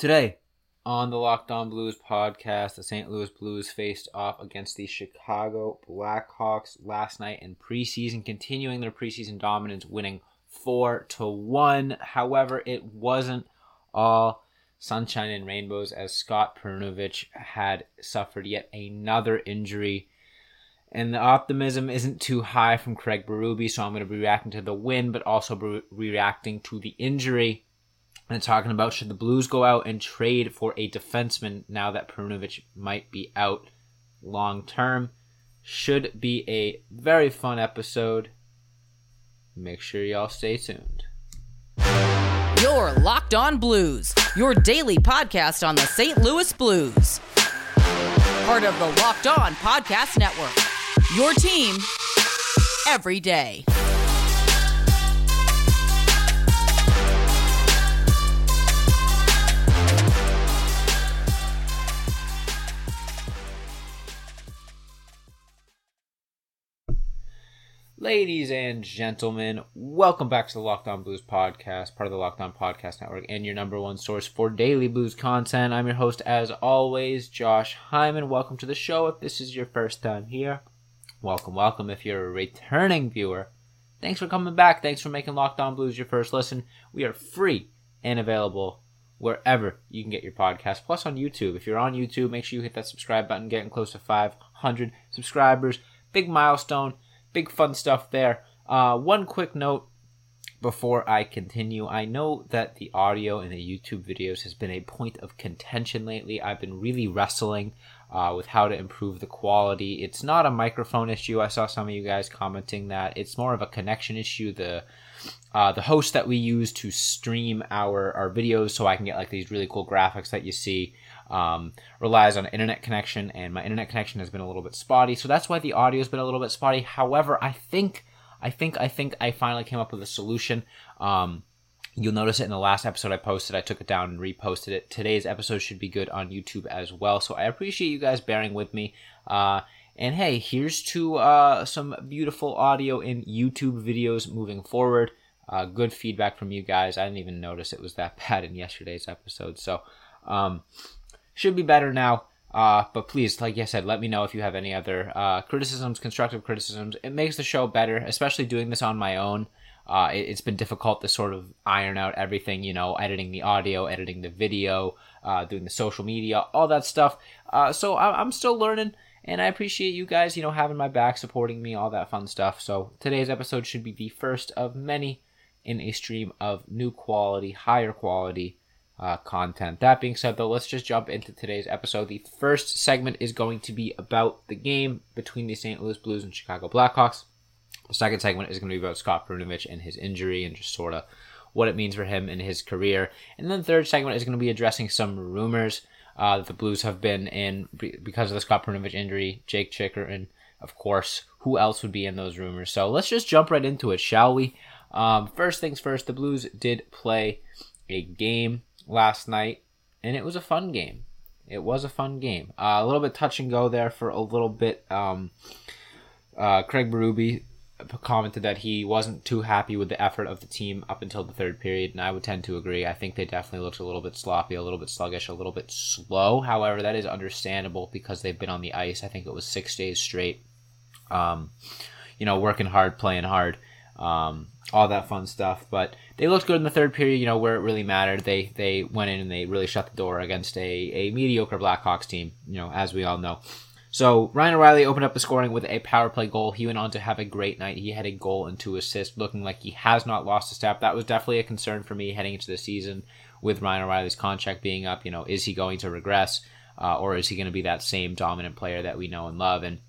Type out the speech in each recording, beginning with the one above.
Today on the Locked On Blues podcast, the St. Louis Blues faced off against the Chicago Blackhawks last night in preseason, continuing their preseason dominance, winning four to one. However, it wasn't all sunshine and rainbows as Scott Perunovich had suffered yet another injury. And the optimism isn't too high from Craig Berube, so I'm going to be reacting to the win, but also be reacting to the injury and talking about should the Blues go out and trade for a defenseman now that Perunovich might be out long term. Should be a very fun episode. Make sure y'all stay tuned. Your Locked On Blues, your daily podcast on the St. Louis Blues. Part of the Locked On Podcast Network. Your team every day. Ladies and gentlemen, welcome back to the Locked On Blues podcast, part of the Locked On Podcast Network, and your number one source for daily blues content. I'm your host, as always, Josh Hyman. Welcome to the show. If this is your first time here, welcome, welcome. If you're a returning viewer, thanks for coming back. Thanks for making Locked On Blues your first listen. We are free and available wherever you can get your podcast, plus on YouTube. If you're on YouTube, make sure you hit that subscribe button, getting close to 500 subscribers. Big milestone big fun stuff there. Uh, one quick note before I continue, I know that the audio in the YouTube videos has been a point of contention lately. I've been really wrestling uh, with how to improve the quality. It's not a microphone issue. I saw some of you guys commenting that it's more of a connection issue. The uh, the host that we use to stream our our videos, so I can get like these really cool graphics that you see um, relies on internet connection, and my internet connection has been a little bit spotty, so that's why the audio has been a little bit spotty. However, I think, I think, I think I finally came up with a solution. Um, You'll notice it in the last episode I posted. I took it down and reposted it. Today's episode should be good on YouTube as well. So I appreciate you guys bearing with me. Uh, and hey, here's to uh, some beautiful audio in YouTube videos moving forward. Uh, good feedback from you guys. I didn't even notice it was that bad in yesterday's episode. So um, should be better now. Uh, but please, like I said, let me know if you have any other uh, criticisms, constructive criticisms. It makes the show better, especially doing this on my own. Uh, it, has been difficult to sort of iron out everything, you know, editing the audio, editing the video, uh, doing the social media, all that stuff. Uh, so I, I'm still learning, and I appreciate you guys, you know, having my back, supporting me, all that fun stuff. So today's episode should be the first of many in a stream of new quality, higher quality uh, content. That being said, though, let's just jump into today's episode. The first segment is going to be about the game between the St. Louis Blues and Chicago Blackhawks. The second segment is going to be about Scott Perunovich and his injury and just sort of what it means for him in his career. And then the third segment is going to be addressing some rumors uh, that the Blues have been in because of the Scott Perunovich injury. Jake Chychrun, of course. Who else would be in those rumors? So let's just jump right into it, shall we? Um, first things first, the Blues did play a game last night, and it was a fun game. It was a fun game. Uh, a little bit touch and go there for a little bit. Um, uh, Craig Berube commented that he wasn't too happy with the effort of the team up until the third period, and I would tend to agree. I think they definitely looked a little bit sloppy, a little bit sluggish, a little bit slow. However, that is understandable because they've been on the ice. I think it was six days straight. Um, you know, working hard, playing hard um, all that fun stuff. But they looked good in the third period, you know, where it really mattered. They they went in and they really shut the door against a, a mediocre Blackhawks team, you know, as we all know. So Ryan O'Reilly opened up the scoring with a power play goal. He went on to have a great night. He had a goal and two assists, looking like he has not lost a step. That was definitely a concern for me heading into the season with Ryan O'Reilly's contract being up. You know, is he going to regress, uh, or is he going to be that same dominant player that we know and love? And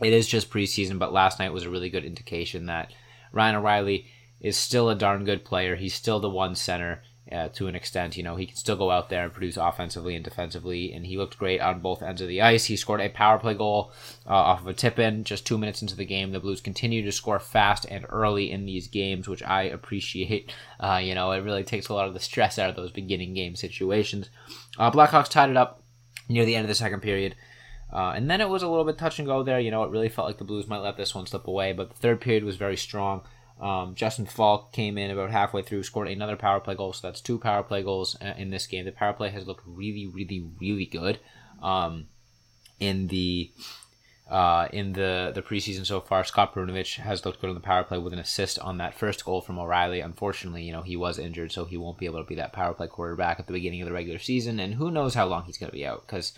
it is just preseason, but last night was a really good indication that Ryan O'Reilly is still a darn good player. He's still the one center uh, to an extent. You know, he can still go out there and produce offensively and defensively, and he looked great on both ends of the ice. He scored a power play goal uh, off of a tip in just two minutes into the game. The Blues continue to score fast and early in these games, which I appreciate. Uh, you know, it really takes a lot of the stress out of those beginning game situations. Uh, Blackhawks tied it up near the end of the second period. Uh, and then it was a little bit touch and go there. You know, it really felt like the Blues might let this one slip away, but the third period was very strong. Um, Justin Faulk came in about halfway through, scored another power play goal, so that's two power play goals uh, in this game. The power play has looked really, really, really good um, in the uh, in the the preseason so far. Scott Perunovich has looked good on the power play with an assist on that first goal from O'Reilly. Unfortunately, you know he was injured, so he won't be able to be that power play quarterback at the beginning of the regular season, and who knows how long he's going to be out because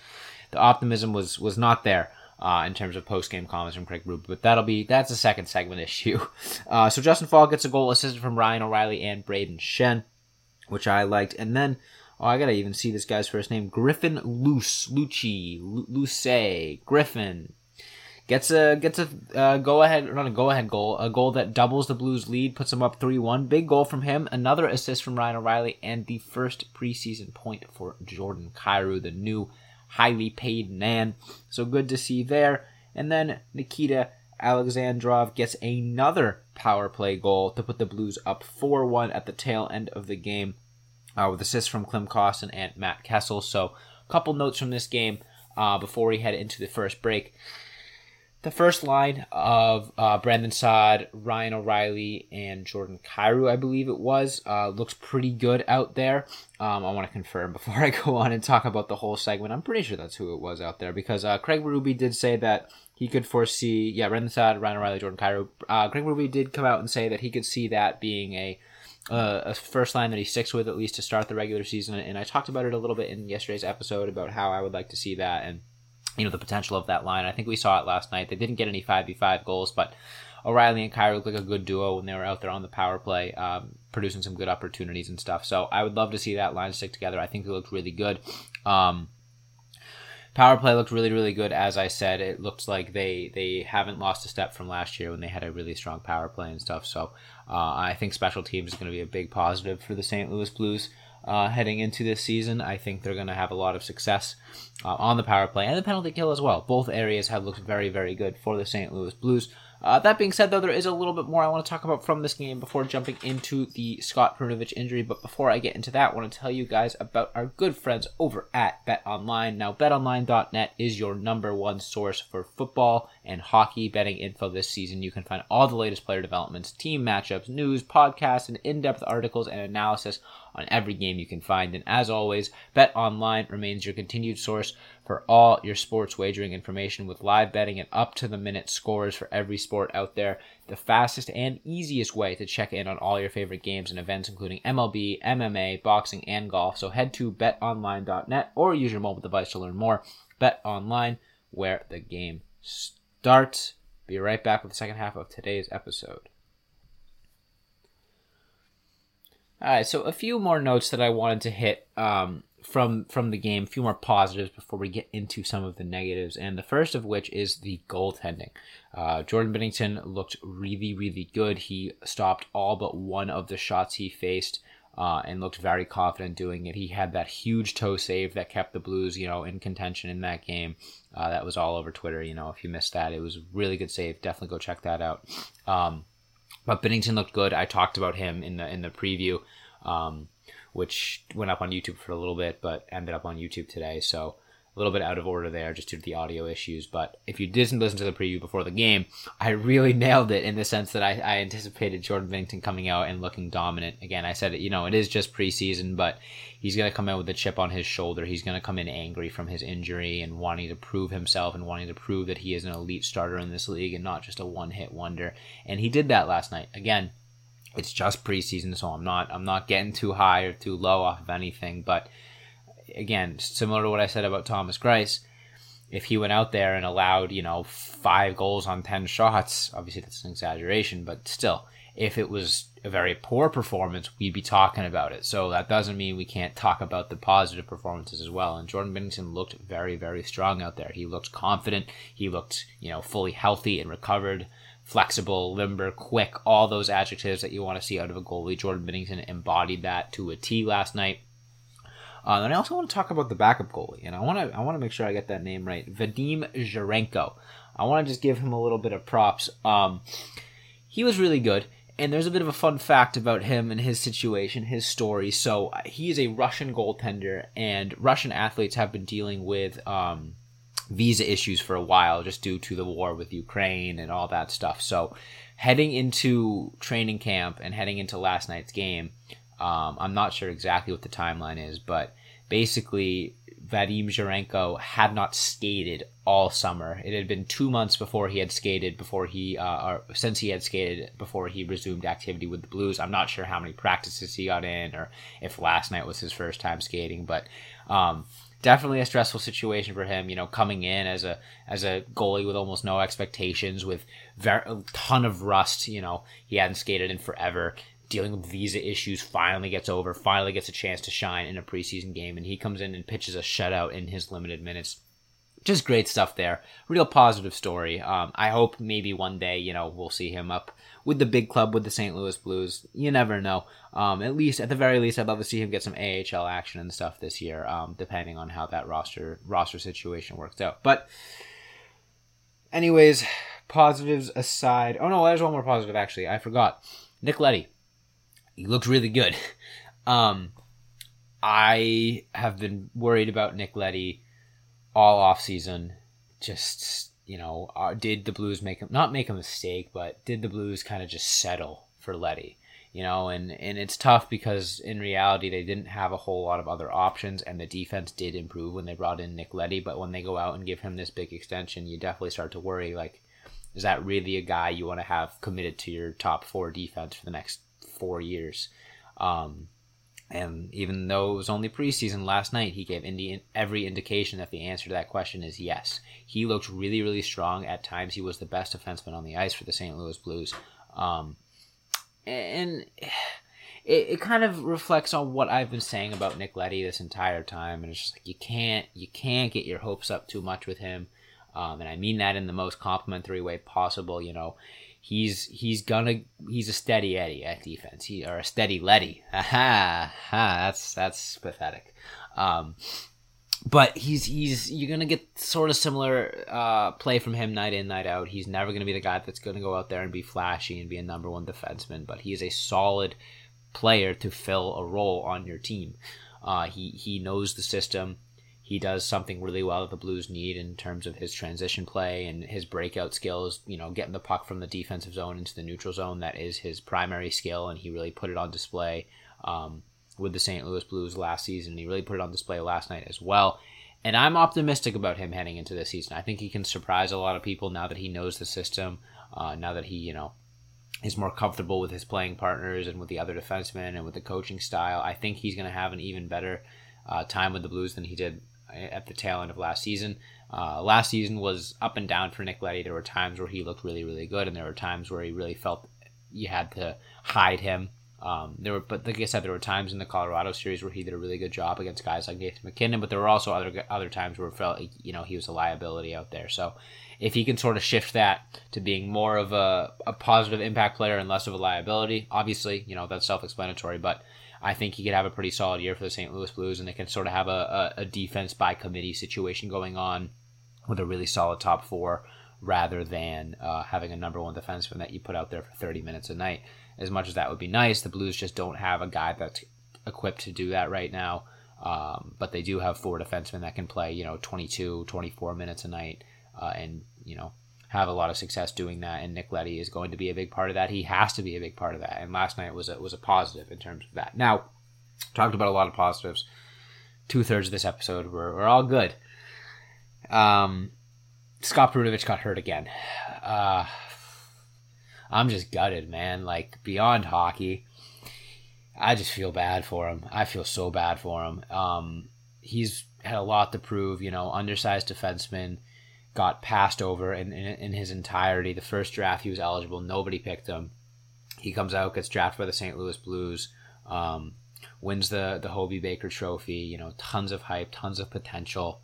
the optimism was was not there uh, in terms of post game comments from Craig Berube. But that'll be that's a second segment issue. Uh, so Justin Faulk gets a goal assisted from Ryan O'Reilly and Brayden Schenn, which I liked, and then. Oh, I gotta even see this guy's first name. Griffin Luce, Lucci, Luce, Griffin. Gets a gets a uh, go ahead, not a go ahead goal, a goal that doubles the Blues' lead, puts them up three one. Big goal from him. Another assist from Ryan O'Reilly, and the first preseason point for Jordan Kyrou, the new highly paid man. So good to see there. And then Nikita Alexandrov gets another power play goal to put the Blues up 4 1 at the tail end of the game uh, with assists from Klim Kostin and Matt Kessel. So, a couple notes from this game uh, before we head into the first break. The first line of uh, Brandon Saad, Ryan O'Reilly, and Jordan Kyrou, I believe it was, uh, looks pretty good out there. Um, I want to confirm before I go on and talk about the whole segment. I'm pretty sure that's who it was out there because uh, Craig Berube did say that he could foresee, yeah, Brandon Saad, Ryan O'Reilly, Jordan Kyrou. Uh, Craig Berube did come out and say that he could see that being a uh, a first line that he sticks with at least to start the regular season. And I talked about it a little bit in yesterday's episode about how I would like to see that and you know the potential of that line. I think we saw it last night. They didn't get any five v five goals, but O'Reilly and Kyrou looked like a good duo when they were out there on the power play, um, producing some good opportunities and stuff. So I would love to see that line stick together. I think they looked really good. Um, power play looked really really good. As I said, it looks like they they haven't lost a step from last year when they had a really strong power play and stuff. So uh, I think special teams is going to be a big positive for the St. Louis Blues uh, heading into this season. I think they're going to have a lot of success uh, on the power play and the penalty kill as well. Both areas have looked very, very good for the St. Louis Blues. Uh, that being said, though, there is a little bit more I want to talk about from this game before jumping into the Scott Perunovich injury. But before I get into that, I want to tell you guys about our good friends over at Bet Online. Now, BetOnline.net is your number one source for football and hockey betting info this season. You can find all the latest player developments, team matchups, news, podcasts, and in-depth articles and analysis on every game you can find. And as always, Bet Online remains your continued source for all your sports wagering information with live betting and up to the minute scores for every sport out there. The fastest and easiest way to check in on all your favorite games and events, including MLB, MMA, boxing, and golf. So head to betonline.net or use your mobile device to learn more. Bet Online, where the game starts. Be right back with the second half of today's episode. All right, so a few more notes that I wanted to hit um, from from the game, a few more positives before we get into some of the negatives, and the first of which is the goaltending. Uh, Jordan Binnington looked really, really good. He stopped all but one of the shots he faced. Uh, and looked very confident doing it. He had that huge toe save that kept the Blues, you know, in contention in that game. Uh, that was all over Twitter. You know, if you missed that, it was a really good save. Definitely go check that out. Um, but Binnington looked good. I talked about him in the in the preview. Um, which went up on YouTube for a little bit, but ended up on YouTube today. So a little bit out of order there just due to the audio issues. But if you didn't listen to the preview before the game, I really nailed it in the sense that I, I anticipated Jordan Binnington coming out and looking dominant. Again, I said, it, you know, it is just preseason, but he's going to come out with a chip on his shoulder. He's going to come in angry from his injury and wanting to prove himself and wanting to prove that he is an elite starter in this league and not just a one hit wonder. And he did that last night. Again, it's just preseason, so I'm not I'm not getting too high or too low off of anything. But again, similar to what I said about Thomas Greiss, if he went out there and allowed you know five goals on ten shots, obviously that's an exaggeration, but still, if it was a very poor performance, we'd be talking about it. So that doesn't mean we can't talk about the positive performances as well. And Jordan Binnington looked very, very strong out there. He looked confident. He looked, you know, fully healthy and recovered flexible, limber, quick, all those adjectives that you want to see out of a goalie. Jordan Binnington embodied that to a T last night. Uh, and I also want to talk about the backup goalie, and I want to I want to make sure I get that name right. Vadim Zherenko. I want to just give him a little bit of props. Um, he was really good, and there's a bit of a fun fact about him and his situation, his story. So uh, he is a Russian goaltender, and Russian athletes have been dealing with um, visa issues for a while just due to the war with Ukraine and all that stuff. So heading into training camp and heading into last night's game, um, I'm not sure exactly what the timeline is, but basically Vadim Zherenko had not skated all summer. It had been two months before he had skated, before he, uh, or since he had skated, before he resumed activity with the Blues. I'm not sure how many practices he got in, or if last night was his first time skating, but um, definitely a stressful situation for him. You know, coming in as a as a goalie with almost no expectations, with very, a ton of rust. You know, he hadn't skated in forever dealing with visa issues finally gets over, finally gets a chance to shine in a preseason game, and he comes in and pitches a shutout in his limited minutes. Just great stuff there. Real positive story. Um, I hope maybe one day, you know, we'll see him up with the big club with the St. Louis Blues. You never know. Um, at least, at the very least, I'd love to see him get some AHL action and stuff this year, um, depending on how that roster roster situation works out. But, anyways, positives aside. Oh no, there's one more positive actually. I forgot. Nick Leddy he looked really good. Um, I have been worried about Nick Leddy all off season. Just you know, uh, did the Blues make him not make a mistake, but did the Blues kind of just settle for Leddy? You know, and and it's tough because in reality they didn't have a whole lot of other options, and the defense did improve when they brought in Nick Leddy. But when they go out and give him this big extension, you definitely start to worry like. Is that really a guy you want to have committed to your top four defense for the next four years. Um, and even though it was only preseason last night, he gave Indi- every indication that the answer to that question is yes. He looked really, really strong. At times, he was the best defenseman on the ice for the St. Louis Blues. Um, and it, it kind of reflects on what I've been saying about Nick Leddy this entire time. And it's just like you can't you can't get your hopes up too much with him. Um, and I mean that in the most complimentary way possible. You know, he's he's gonna he's a steady Eddie at defense. He or a steady Leddy. Ha ha. That's that's pathetic. Um, but he's he's you're gonna get sort of similar uh, play from him night in night out. He's never gonna be the guy that's gonna go out there and be flashy and be a number one defenseman. But he is a solid player to fill a role on your team. Uh, he he knows the system he does something really well that the Blues need in terms of his transition play and his breakout skills. You know, getting the puck from the defensive zone into the neutral zone. That is his primary skill, and he really put it on display um, with the St. Louis Blues last season. He really put it on display last night as well. And I'm optimistic about him heading into this season. I think he can surprise a lot of people now that he knows the system. Uh, now that he, you know, is more comfortable with his playing partners and with the other defensemen and with the coaching style. I think he's going to have an even better uh, time with the Blues than he did at the tail end of last season. Uh, last season was up and down for Nick Leddy. There were times where he looked really, really good, and there were times where he really felt you had to hide him. Um, there were, but like I said, there were times in the Colorado series where he did a really good job against guys like Nathan MacKinnon. But there were also other other times where it felt like, you know he was a liability out there. So if he can sort of shift that to being more of a, a positive impact player and less of a liability, obviously you know that's self explanatory. But I think he could have a pretty solid year for the St. Louis Blues, and they can sort of have a, a, a defense by committee situation going on with a really solid top four rather than uh, having a number one defenseman that you put out there for 30 minutes a night. As much as that would be nice, the Blues just don't have a guy that's equipped to do that right now. Um, but they do have four defensemen that can play, you know, 22, 24 minutes a night uh, and, you know, have a lot of success doing that, and Nick Leddy is going to be a big part of that. He has to be a big part of that, and last night was a, was a positive in terms of that. Now, talked about a lot of positives. Two thirds of this episode were, were all good. Um, Scott Perunovich got hurt again. Uh, I'm just gutted, man. Like beyond hockey, I just feel bad for him. I feel so bad for him. Um, he's had a lot to prove. You know, undersized defenseman got passed over in, in, in his entirety. The first draft he was eligible, nobody picked him. He comes out, gets drafted by the St. Louis Blues, um, wins the the Hobey Baker Trophy. You know, tons of hype, tons of potential.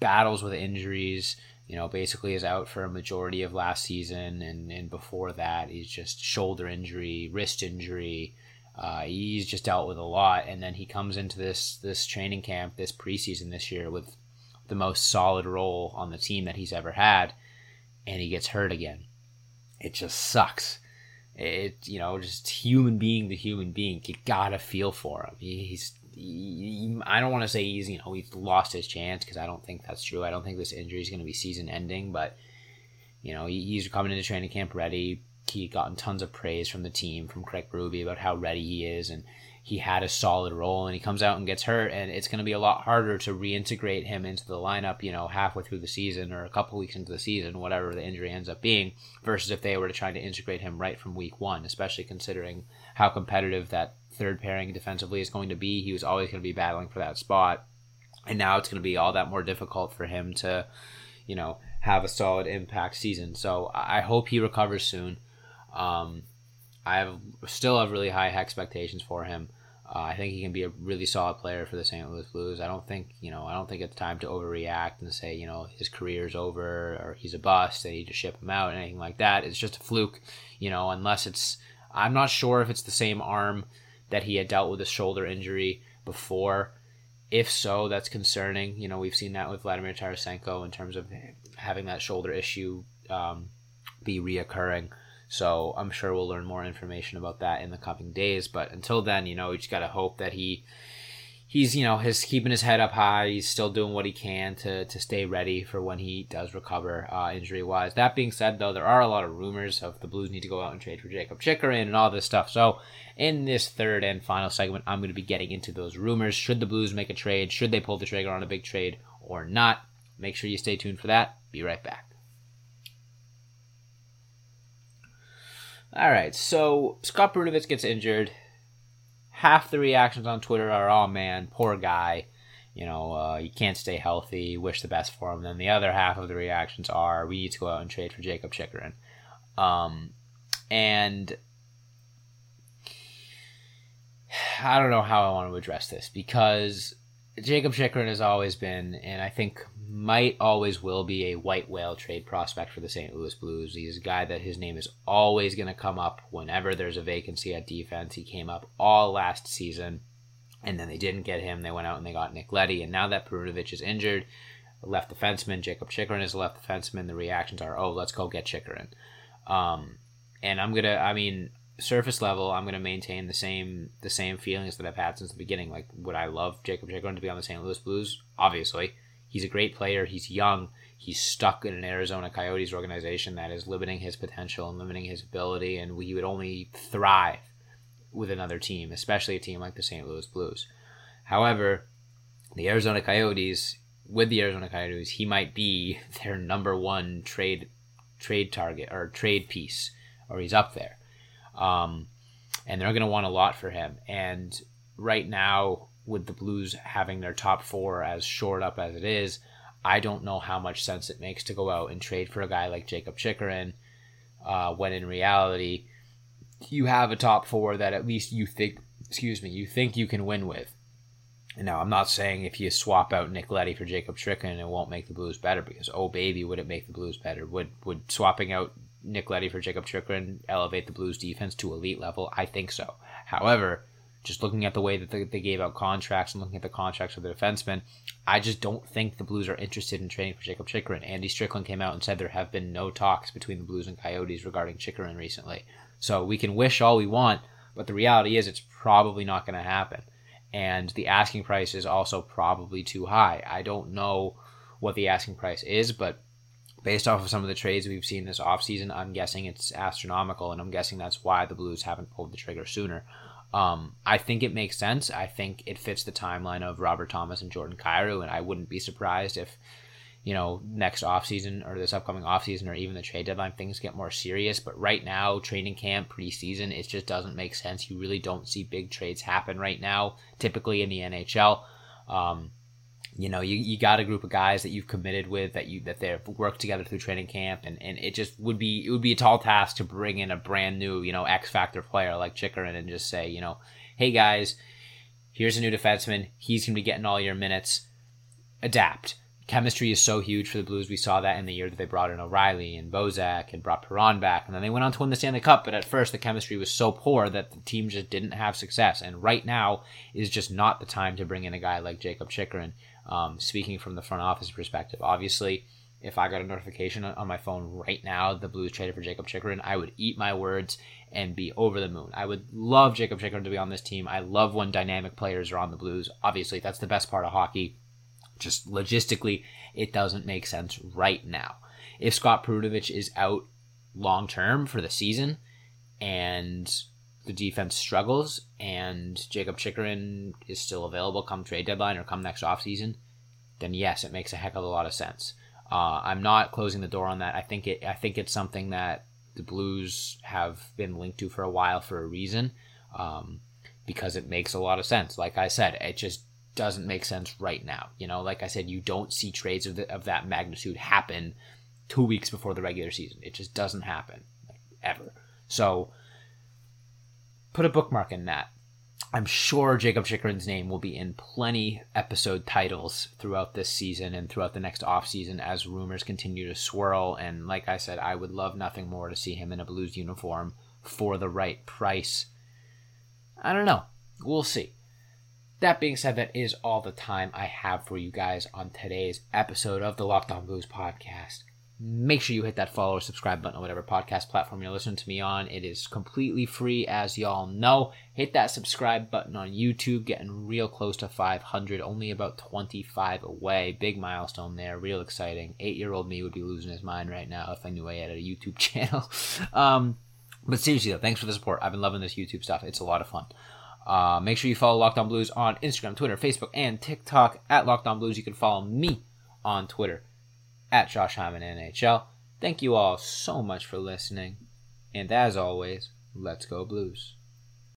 Battles with injuries. You know, basically is out for a majority of last season, and and before that, he's just shoulder injury, wrist injury. Uh, he's just dealt with a lot, and then he comes into this this training camp, this preseason this year with the most solid role on the team that he's ever had, and he gets hurt again. It just sucks. It you know just human being to human being, you gotta feel for him. He's he, I don't want to say he's you know he's lost his chance because I don't think that's true. I don't think this injury is going to be season ending, but you know he's coming into training camp ready. he gotten tons of praise from the team, from Craig Berube about how ready he is, and he had a solid role. And he comes out and gets hurt, and it's going to be a lot harder to reintegrate him into the lineup, you know, halfway through the season or a couple weeks into the season, whatever the injury ends up being, versus if they were to try to integrate him right from week one, especially considering how competitive that third pairing defensively is going to be. He was always going to be battling for that spot, and now it's going to be all that more difficult for him to, you know, have a solid impact season. So I hope he recovers soon. Um, I have still have really high expectations for him. Uh, I think he can be a really solid player for the St. Louis Blues. I don't think you know. I don't think it's time to overreact and say you know his career's over or he's a bust. They need to ship him out. And anything like that. It's just a fluke. You know, unless it's. I'm not sure if it's the same arm that he had dealt with a shoulder injury before. If so, that's concerning. You know, we've seen that with Vladimir Tarasenko in terms of having that shoulder issue um, be reoccurring. So I'm sure we'll learn more information about that in the coming days. But until then, you know, we just gotta hope that he he's you know his keeping his head up high. He's still doing what he can to to stay ready for when he does recover uh, injury wise. That being said, though, there are a lot of rumors of the Blues need to go out and trade for Jacob Chychrun and all this stuff. So in this third and final segment, I'm going to be getting into those rumors. Should the Blues make a trade? Should they pull the trigger on a big trade or not? Make sure you stay tuned for that. Be right back. All right, so Scott Perunovich gets injured. Half the reactions on Twitter are, "Oh man, poor guy." You know, uh, you can't stay healthy. Wish the best for him. Then the other half of the reactions are, "We need to go out and trade for Jacob Chychrun." Um, and I don't know how I want to address this because Jakob Chychrun has always been, and I think might always will be a white whale trade prospect for the St. Louis Blues. He's a guy that his name is always going to come up whenever there's a vacancy at defense. He came up all last season, and then they didn't get him. They went out and they got Nick Leddy, and now that Perunovich is injured, left defenseman Jacob Chychrun is a left defenseman. The reactions are, oh, let's go get Chychrun. Um, and I'm gonna, I mean, surface level, I'm gonna maintain the same the same feelings that I've had since the beginning. Like, would I love Jacob Chychrun to be on the St. Louis Blues? Obviously He's a great player. He's young. He's stuck in an Arizona Coyotes organization that is limiting his potential and limiting his ability, and he would only thrive with another team, especially a team like the St. Louis Blues. However, the Arizona Coyotes, with the Arizona Coyotes, he might be their number one trade trade target or trade piece, or he's up there. Um, and they're going to want a lot for him. And right now, with the Blues having their top four as shored up as it is, I don't know how much sense it makes to go out and trade for a guy like Jacob Chychrun, uh, when in reality, you have a top four that at least you think, excuse me, you think you can win with. Now, I'm not saying if you swap out Nick Leddy for Jacob Chychrun, it won't make the Blues better because, oh baby, would it make the Blues better? Would would swapping out Nick Leddy for Jakob Chychrun elevate the Blues defense to elite level? I think so. However, just looking at the way that they, gave out contracts and looking at the contracts of the defensemen, I just don't think the Blues are interested in trading for Jakob Chychrun. Andy Strickland came out and said there have been no talks between the Blues and Coyotes regarding Chychrun recently. So we can wish all we want, but the reality is it's probably not going to happen. And the asking price is also probably too high. I don't know what the asking price is, but based off of some of the trades we've seen this offseason, I'm guessing it's astronomical, and I'm guessing that's why the Blues haven't pulled the trigger sooner. Um, I think it makes sense. I think it fits the timeline of Robert Thomas and Jordan Kyrou, and I wouldn't be surprised if, you know, next offseason or this upcoming offseason or even the trade deadline, things get more serious. But right now, training camp, preseason, it just doesn't make sense. You really don't see big trades happen right now, typically in the NHL. Um, you know, you, you got a group of guys that you've committed with that you that they've worked together through training camp, and, and it just would be it would be a tall task to bring in a brand new you know X factor player like Chychrun and just say you know, hey guys, here's a new defenseman, he's gonna be getting all your minutes, adapt. Chemistry is so huge for the Blues. We saw that in the year that they brought in O'Reilly and Bozak and brought Perron back, and then they went on to win the Stanley Cup. But at first, the chemistry was so poor that the team just didn't have success. And right now is just not the time to bring in a guy like jacob Chychrun um, speaking from the front office perspective. Obviously, if I got a notification on my phone right now, the Blues traded for Jacob Chychrun, I would eat my words and be over the moon. I would love Jacob Chychrun to be on this team. I love when dynamic players are on the Blues. Obviously, that's the best part of hockey. Just logistically, it doesn't make sense right now. If Scott Perunovich is out long term for the season, and the defense struggles and Jacob Chychrun is still available come trade deadline or come next offseason, then yes, it makes a heck of a lot of sense. Uh, I'm not closing the door on that. I think it. I think it's something that the Blues have been linked to for a while for a reason, um, because it makes a lot of sense. Like I said, it just doesn't make sense right now. You know, like I said, you don't see trades of, the, of that magnitude happen two weeks before the regular season. It just doesn't happen ever. So put a bookmark in that. I'm sure Jacob Chychrun's name will be in plenty episode titles throughout this season and throughout the next off season as rumors continue to swirl. And like I said, I would love nothing more to see him in a Blues uniform for the right price. I don't know. We'll see. That being said, that is all the time I have for you guys on today's episode of the Locked On Blues podcast make sure you hit that follow or subscribe button on whatever podcast platform you're listening to me on. It is completely free, as y'all know. Hit that subscribe button on YouTube, getting real close to 500, only about 25 away. Big milestone there, real exciting. Eight year old me would be losing his mind right now if I knew I had a YouTube channel. um, but seriously, though, thanks for the support. I've been loving this YouTube stuff, it's a lot of fun. Uh, make sure you follow Locked On Blues on Instagram, Twitter, Facebook, and TikTok at Locked On Blues. You can follow me on Twitter at Josh Hyman NHL. Thank you all so much for listening. And as always, let's go Blues.